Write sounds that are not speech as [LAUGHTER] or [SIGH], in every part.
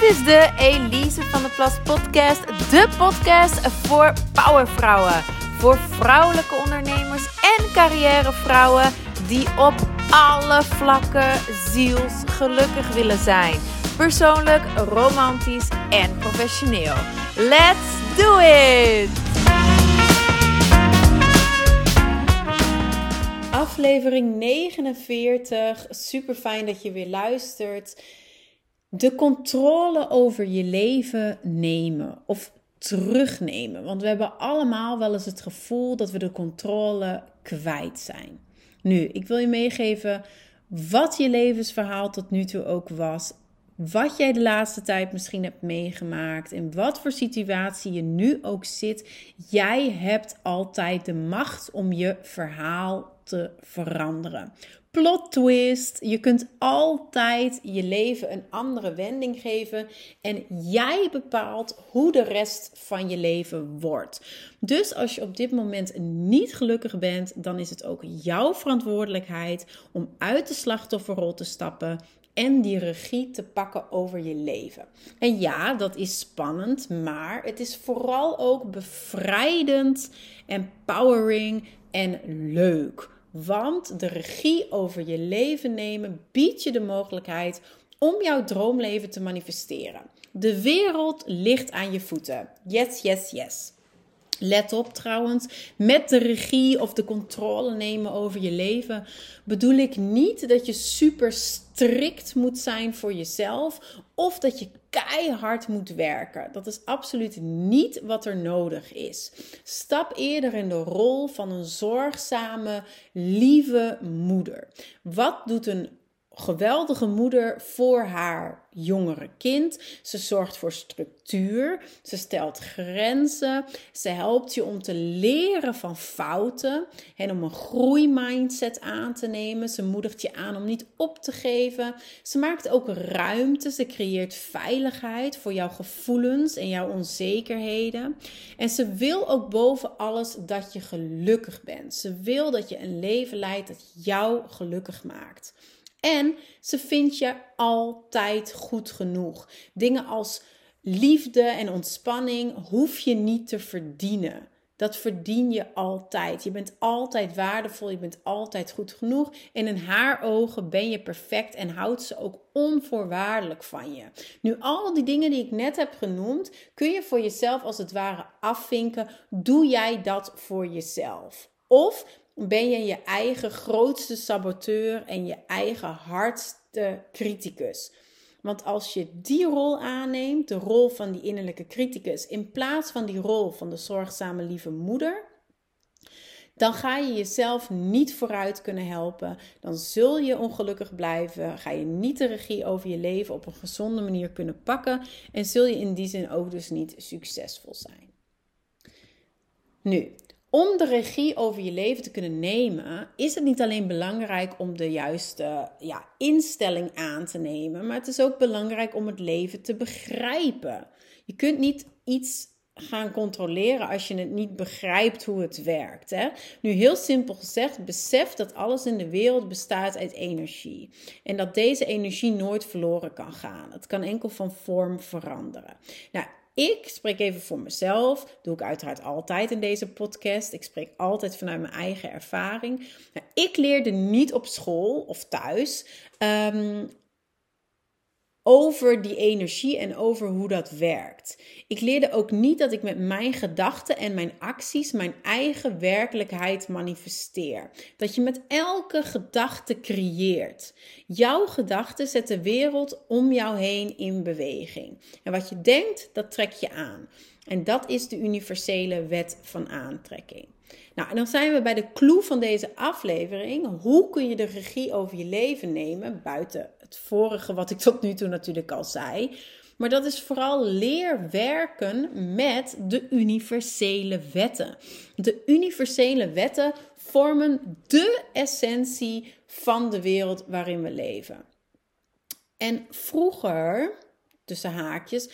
Dit is de Elise van de Plas podcast. De podcast voor powervrouwen. Voor vrouwelijke ondernemers en carrièrevrouwen die op alle vlakken zielsgelukkig willen zijn. Persoonlijk, romantisch en professioneel. Let's do it! Aflevering 49. Super fijn dat je weer luistert de controle over je leven nemen of terugnemen. Want we hebben allemaal wel eens het gevoel dat we de controle kwijt zijn. Nu, ik wil je meegeven wat je levensverhaal tot nu toe ook was. Wat jij de laatste tijd misschien hebt meegemaakt. In wat voor situatie je nu ook zit. Jij hebt altijd de macht om je verhaal te veranderen plot twist. Je kunt altijd je leven een andere wending geven. En jij bepaalt hoe de rest van je leven wordt. Dus als je op dit moment niet gelukkig bent, dan is het ook jouw verantwoordelijkheid om uit de slachtofferrol te stappen en die regie te pakken over je leven. En ja, dat is spannend, maar het is vooral ook bevrijdend, empowering en leuk. Want de regie over je leven nemen biedt je de mogelijkheid om jouw droomleven te manifesteren. De wereld ligt aan je voeten. Yes, yes, yes. Let op trouwens, met de regie of de controle nemen over je leven bedoel ik niet dat je super strikt moet zijn voor jezelf of dat je keihard moet werken. Dat is absoluut niet wat er nodig is. Stap eerder in de rol van een zorgzame, lieve moeder. Wat doet een geweldige moeder voor haar jongere kind. Ze zorgt voor structuur. Ze stelt grenzen. Ze helpt je om te leren van fouten en om een groeimindset aan te nemen. Ze moedigt je aan om niet op te geven. Ze maakt ook ruimte. Ze creëert veiligheid voor jouw gevoelens en jouw onzekerheden. En ze wil ook boven alles dat je gelukkig bent. Ze wil dat je een leven leidt dat jou gelukkig maakt. En ze vindt je altijd goed genoeg. Dingen als liefde en ontspanning hoef je niet te verdienen. Dat verdien je altijd. Je bent altijd waardevol, je bent altijd goed genoeg. En in haar ogen ben je perfect en houdt ze ook onvoorwaardelijk van je. Nu, al die dingen die ik net heb genoemd, kun je voor jezelf als het ware afvinken. Doe jij dat voor jezelf? Of ben je je eigen grootste saboteur en je eigen hardste criticus. Want als je die rol aanneemt, de rol van die innerlijke criticus, in plaats van die rol van de zorgzame lieve moeder, dan ga je jezelf niet vooruit kunnen helpen. Dan zul je ongelukkig blijven. Ga je niet de regie over je leven op een gezonde manier kunnen pakken. En zul je in die zin ook dus niet succesvol zijn. Nu, om de regie over je leven te kunnen nemen, is het niet alleen belangrijk om de juiste ja, instelling aan te nemen, maar het is ook belangrijk om het leven te begrijpen. Je kunt niet iets gaan controleren als je het niet begrijpt hoe het werkt. Hè? Nu heel simpel gezegd, besef dat alles in de wereld bestaat uit energie. En dat deze energie nooit verloren kan gaan. Het kan enkel van vorm veranderen. Nou, ik spreek even voor mezelf. Doe ik uiteraard altijd in deze podcast. Ik spreek altijd vanuit mijn eigen ervaring. Nou, ik leerde niet op school of thuis um, over die energie en over hoe dat werkt. Ik leerde ook niet dat ik met mijn gedachten en mijn acties mijn eigen werkelijkheid manifesteer. Dat je met elke gedachte creëert. Jouw gedachten zetten de wereld om jou heen in beweging. En wat je denkt, dat trek je aan. En dat is de universele wet van aantrekking. Nou, en dan zijn we bij de clue van deze aflevering. Hoe kun je de regie over je leven nemen? Buiten het vorige wat ik tot nu toe natuurlijk al zei. Maar dat is vooral leer werken met de universele wetten. De universele wetten vormen de essentie van de wereld waarin we leven. En vroeger, tussen haakjes,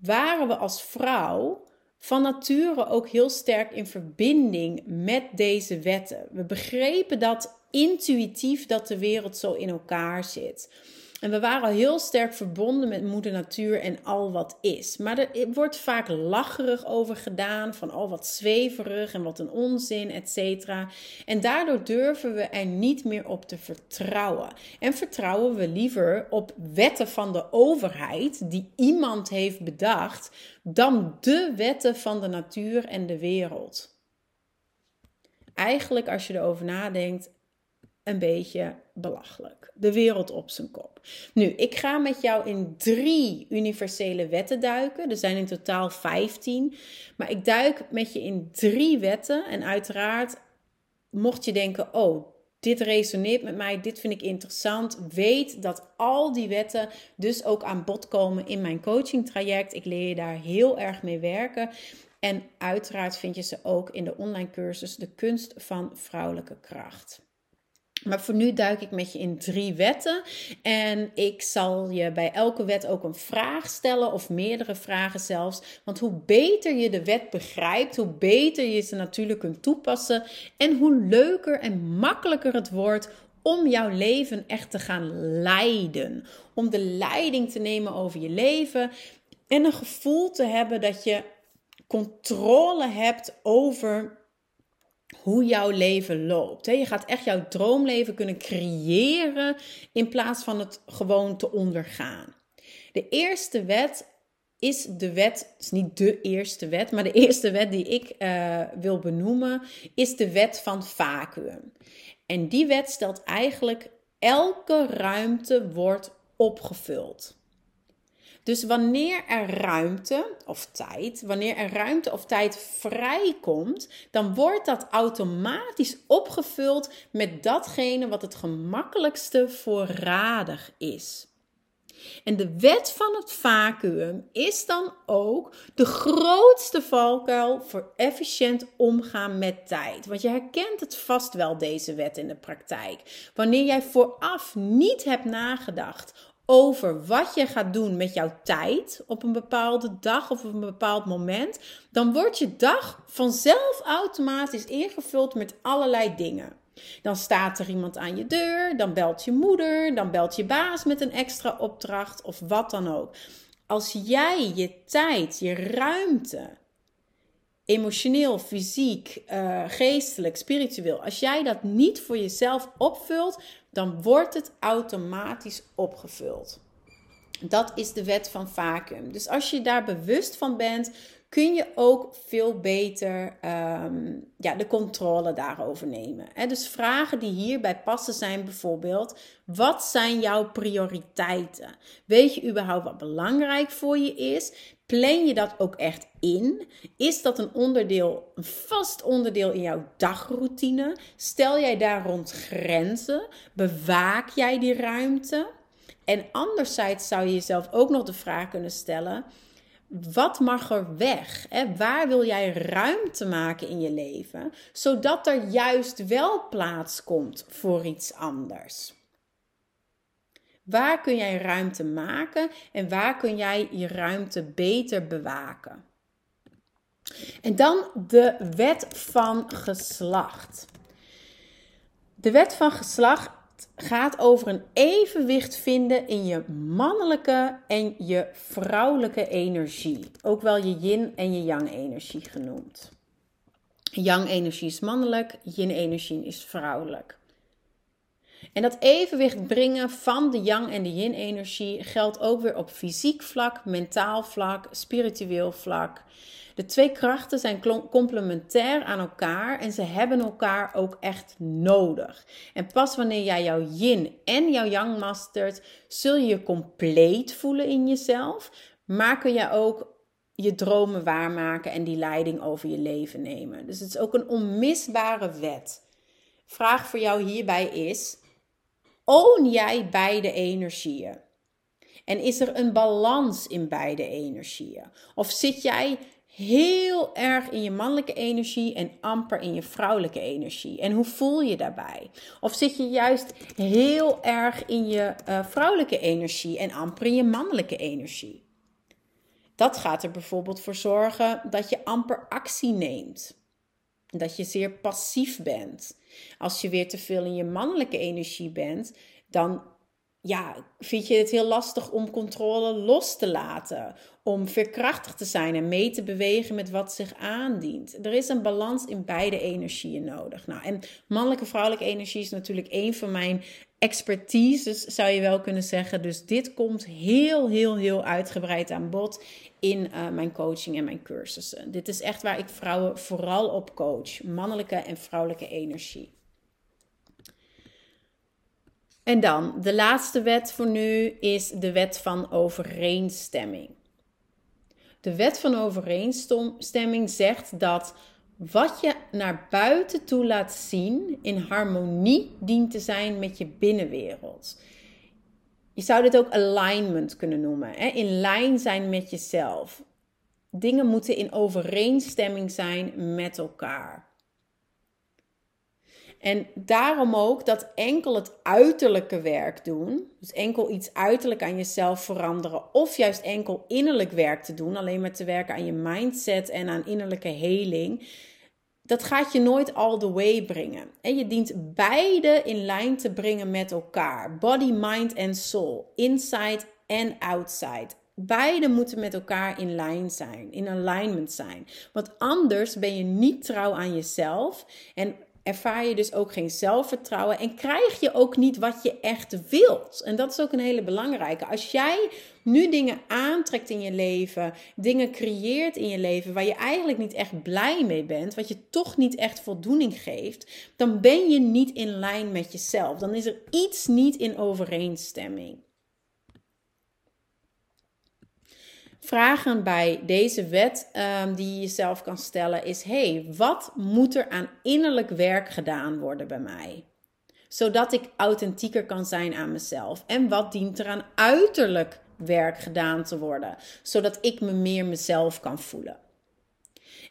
waren we als vrouw van nature ook heel sterk in verbinding met deze wetten. We begrepen dat intuïtief dat de wereld zo in elkaar zit. En we waren heel sterk verbonden met moeder natuur en al wat is. Maar er wordt vaak lacherig over gedaan, van al oh, wat zweverig en wat een onzin, et cetera. En daardoor durven we er niet meer op te vertrouwen. En vertrouwen we liever op wetten van de overheid die iemand heeft bedacht, dan de wetten van de natuur en de wereld. Eigenlijk, als je erover nadenkt, een beetje belachelijk. De wereld op zijn kop. Nu, ik ga met jou in drie universele wetten duiken. Er zijn in totaal 15. Maar ik duik met je in drie wetten. En uiteraard, mocht je denken: oh, dit resoneert met mij, dit vind ik interessant. Weet dat al die wetten dus ook aan bod komen in mijn coaching traject. Ik leer je daar heel erg mee werken. En uiteraard vind je ze ook in de online cursus De kunst van vrouwelijke kracht. Maar voor nu duik ik met je in drie wetten. En ik zal je bij elke wet ook een vraag stellen, of meerdere vragen zelfs. Want hoe beter je de wet begrijpt, hoe beter je ze natuurlijk kunt toepassen. En hoe leuker en makkelijker het wordt om jouw leven echt te gaan leiden. Om de leiding te nemen over je leven. En een gevoel te hebben dat je controle hebt over hoe jouw leven loopt. Je gaat echt jouw droomleven kunnen creëren in plaats van het gewoon te ondergaan. De eerste wet is de wet, is niet de eerste wet, maar de [LAUGHS] eerste wet die ik uh, wil benoemen, is de wet van vacuüm. En die wet stelt eigenlijk elke ruimte wordt opgevuld. Dus wanneer er ruimte of tijd, wanneer er ruimte of tijd vrijkomt, dan wordt dat automatisch opgevuld met datgene wat het gemakkelijkste voorradig is. En de wet van het vacuüm is dan ook de grootste valkuil voor efficiënt omgaan met tijd. Want je herkent het vast wel, deze wet in de praktijk. Wanneer jij vooraf niet hebt nagedacht over wat je gaat doen met jouw tijd op een bepaalde dag of op een bepaald moment, dan wordt je dag vanzelf automatisch ingevuld met allerlei dingen. Dan staat er iemand aan je deur, dan belt je moeder, dan belt je baas met een extra opdracht of wat dan ook. Als jij je tijd, je ruimte, emotioneel, fysiek, uh, geestelijk, spiritueel, als jij dat niet voor jezelf opvult, dan wordt het automatisch opgevuld. Dat is de wet van vacuüm. Dus als je daar bewust van bent, kun je ook veel beter ehm, ja, de controle daarover nemen. Dus vragen die hierbij passen zijn bijvoorbeeld: wat zijn jouw prioriteiten? Weet je überhaupt wat belangrijk voor je is? Plan je dat ook echt in? Is dat een onderdeel, een vast onderdeel in jouw dagroutine? Stel jij daar rond grenzen? Bewaak jij die ruimte? En anderzijds zou je jezelf ook nog de vraag kunnen stellen: wat mag er weg? Hè? Waar wil jij ruimte maken in je leven, zodat er juist wel plaats komt voor iets anders? Waar kun jij ruimte maken en waar kun jij je ruimte beter bewaken? En dan de wet van geslacht. De wet van geslacht gaat over een evenwicht vinden in je mannelijke en je vrouwelijke energie. Ook wel je yin en je yang energie genoemd. Yang energie is mannelijk, yin energie is vrouwelijk. En dat evenwicht brengen van de yang en de yin energie geldt ook weer op fysiek vlak, mentaal vlak, spiritueel vlak. De twee krachten zijn complementair aan elkaar en ze hebben elkaar ook echt nodig. En pas wanneer jij jouw yin en jouw yang mastert, zul je je compleet voelen in jezelf, maar kun je ook je dromen waarmaken en die leiding over je leven nemen. Dus het is ook een onmisbare wet. Vraag voor jou hierbij is: own jij beide energieën? En is er een balans in beide energieën? Of zit jij heel erg in je mannelijke energie en amper in je vrouwelijke energie? En hoe voel je daarbij? Of zit je juist heel erg in je uh, vrouwelijke energie en amper in je mannelijke energie? Dat gaat er bijvoorbeeld voor zorgen dat je amper actie neemt. Dat je zeer passief bent. Als je weer te veel in je mannelijke energie bent, dan ja, vind je het heel lastig om controle los te laten? Om veerkrachtig te zijn en mee te bewegen met wat zich aandient. Er is een balans in beide energieën nodig. Nou, en mannelijke vrouwelijke energie is natuurlijk een van mijn expertises, zou je wel kunnen zeggen. Dus dit komt heel, heel, heel uitgebreid aan bod in uh, mijn coaching en mijn cursussen. Dit is echt waar ik vrouwen vooral op coach: mannelijke en vrouwelijke energie. En dan, de laatste wet voor nu is de wet van overeenstemming. De wet van overeenstemming zegt dat wat je naar buiten toe laat zien in harmonie dient te zijn met je binnenwereld. Je zou dit ook alignment kunnen noemen. Hè? In lijn zijn met jezelf. Dingen moeten in overeenstemming zijn met elkaar. En daarom ook dat enkel het uiterlijke werk doen, dus enkel iets uiterlijk aan jezelf veranderen, of juist enkel innerlijk werk te doen, alleen maar te werken aan je mindset en aan innerlijke heling, dat gaat je nooit all the way brengen. En je dient beide in lijn te brengen met elkaar: body, mind en soul, inside en outside. Beide moeten met elkaar in lijn zijn, in alignment zijn. Want anders ben je niet trouw aan jezelf en ervaar je dus ook geen zelfvertrouwen en krijg je ook niet wat je echt wilt. En dat is ook een hele belangrijke. Als jij nu dingen aantrekt in je leven, dingen creëert in je leven waar je eigenlijk niet echt blij mee bent, wat je toch niet echt voldoening geeft, dan ben je niet in lijn met jezelf. Dan is er iets niet in overeenstemming. Vragen bij deze wet um, die je jezelf kan stellen is: hey, wat moet er aan innerlijk werk gedaan worden bij mij? Zodat ik authentieker kan zijn aan mezelf. En wat dient er aan uiterlijk werk gedaan te worden? Zodat ik me meer mezelf kan voelen.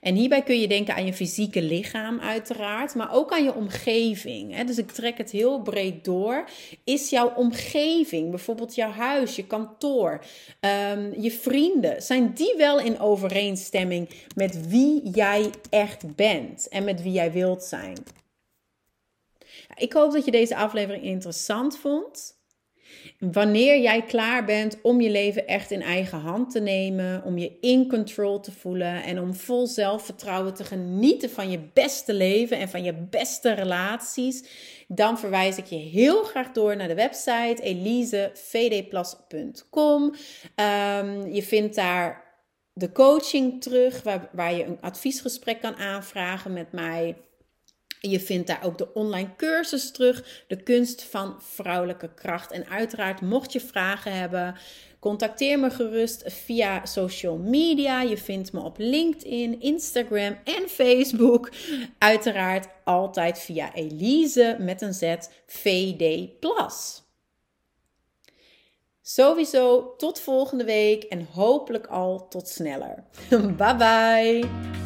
En hierbij kun je denken aan je fysieke lichaam uiteraard, maar ook aan je omgeving. Dus ik trek het heel breed door. Is jouw omgeving, bijvoorbeeld jouw huis, je kantoor, ehm, je vrienden, zijn die wel in overeenstemming met wie jij echt bent en met wie jij wilt zijn? Ik hoop dat je deze aflevering interessant vond. Wanneer jij klaar bent om je leven echt in eigen hand te nemen, om je in control te voelen en om vol zelfvertrouwen te genieten van je beste leven en van je beste relaties, dan verwijs ik je heel graag door naar de website elisevdplas.com. Ehm, je vindt daar de coaching terug, waar, waar je een adviesgesprek kan aanvragen met mij. Je vindt daar ook de online cursus terug, de kunst van vrouwelijke kracht. En uiteraard, mocht je vragen hebben, contacteer me gerust via social media. Je vindt me op LinkedIn, Instagram en Facebook. Uiteraard altijd via Elise met een Z VD Sowieso tot volgende week en hopelijk al tot sneller. [LAUGHS] bye bye.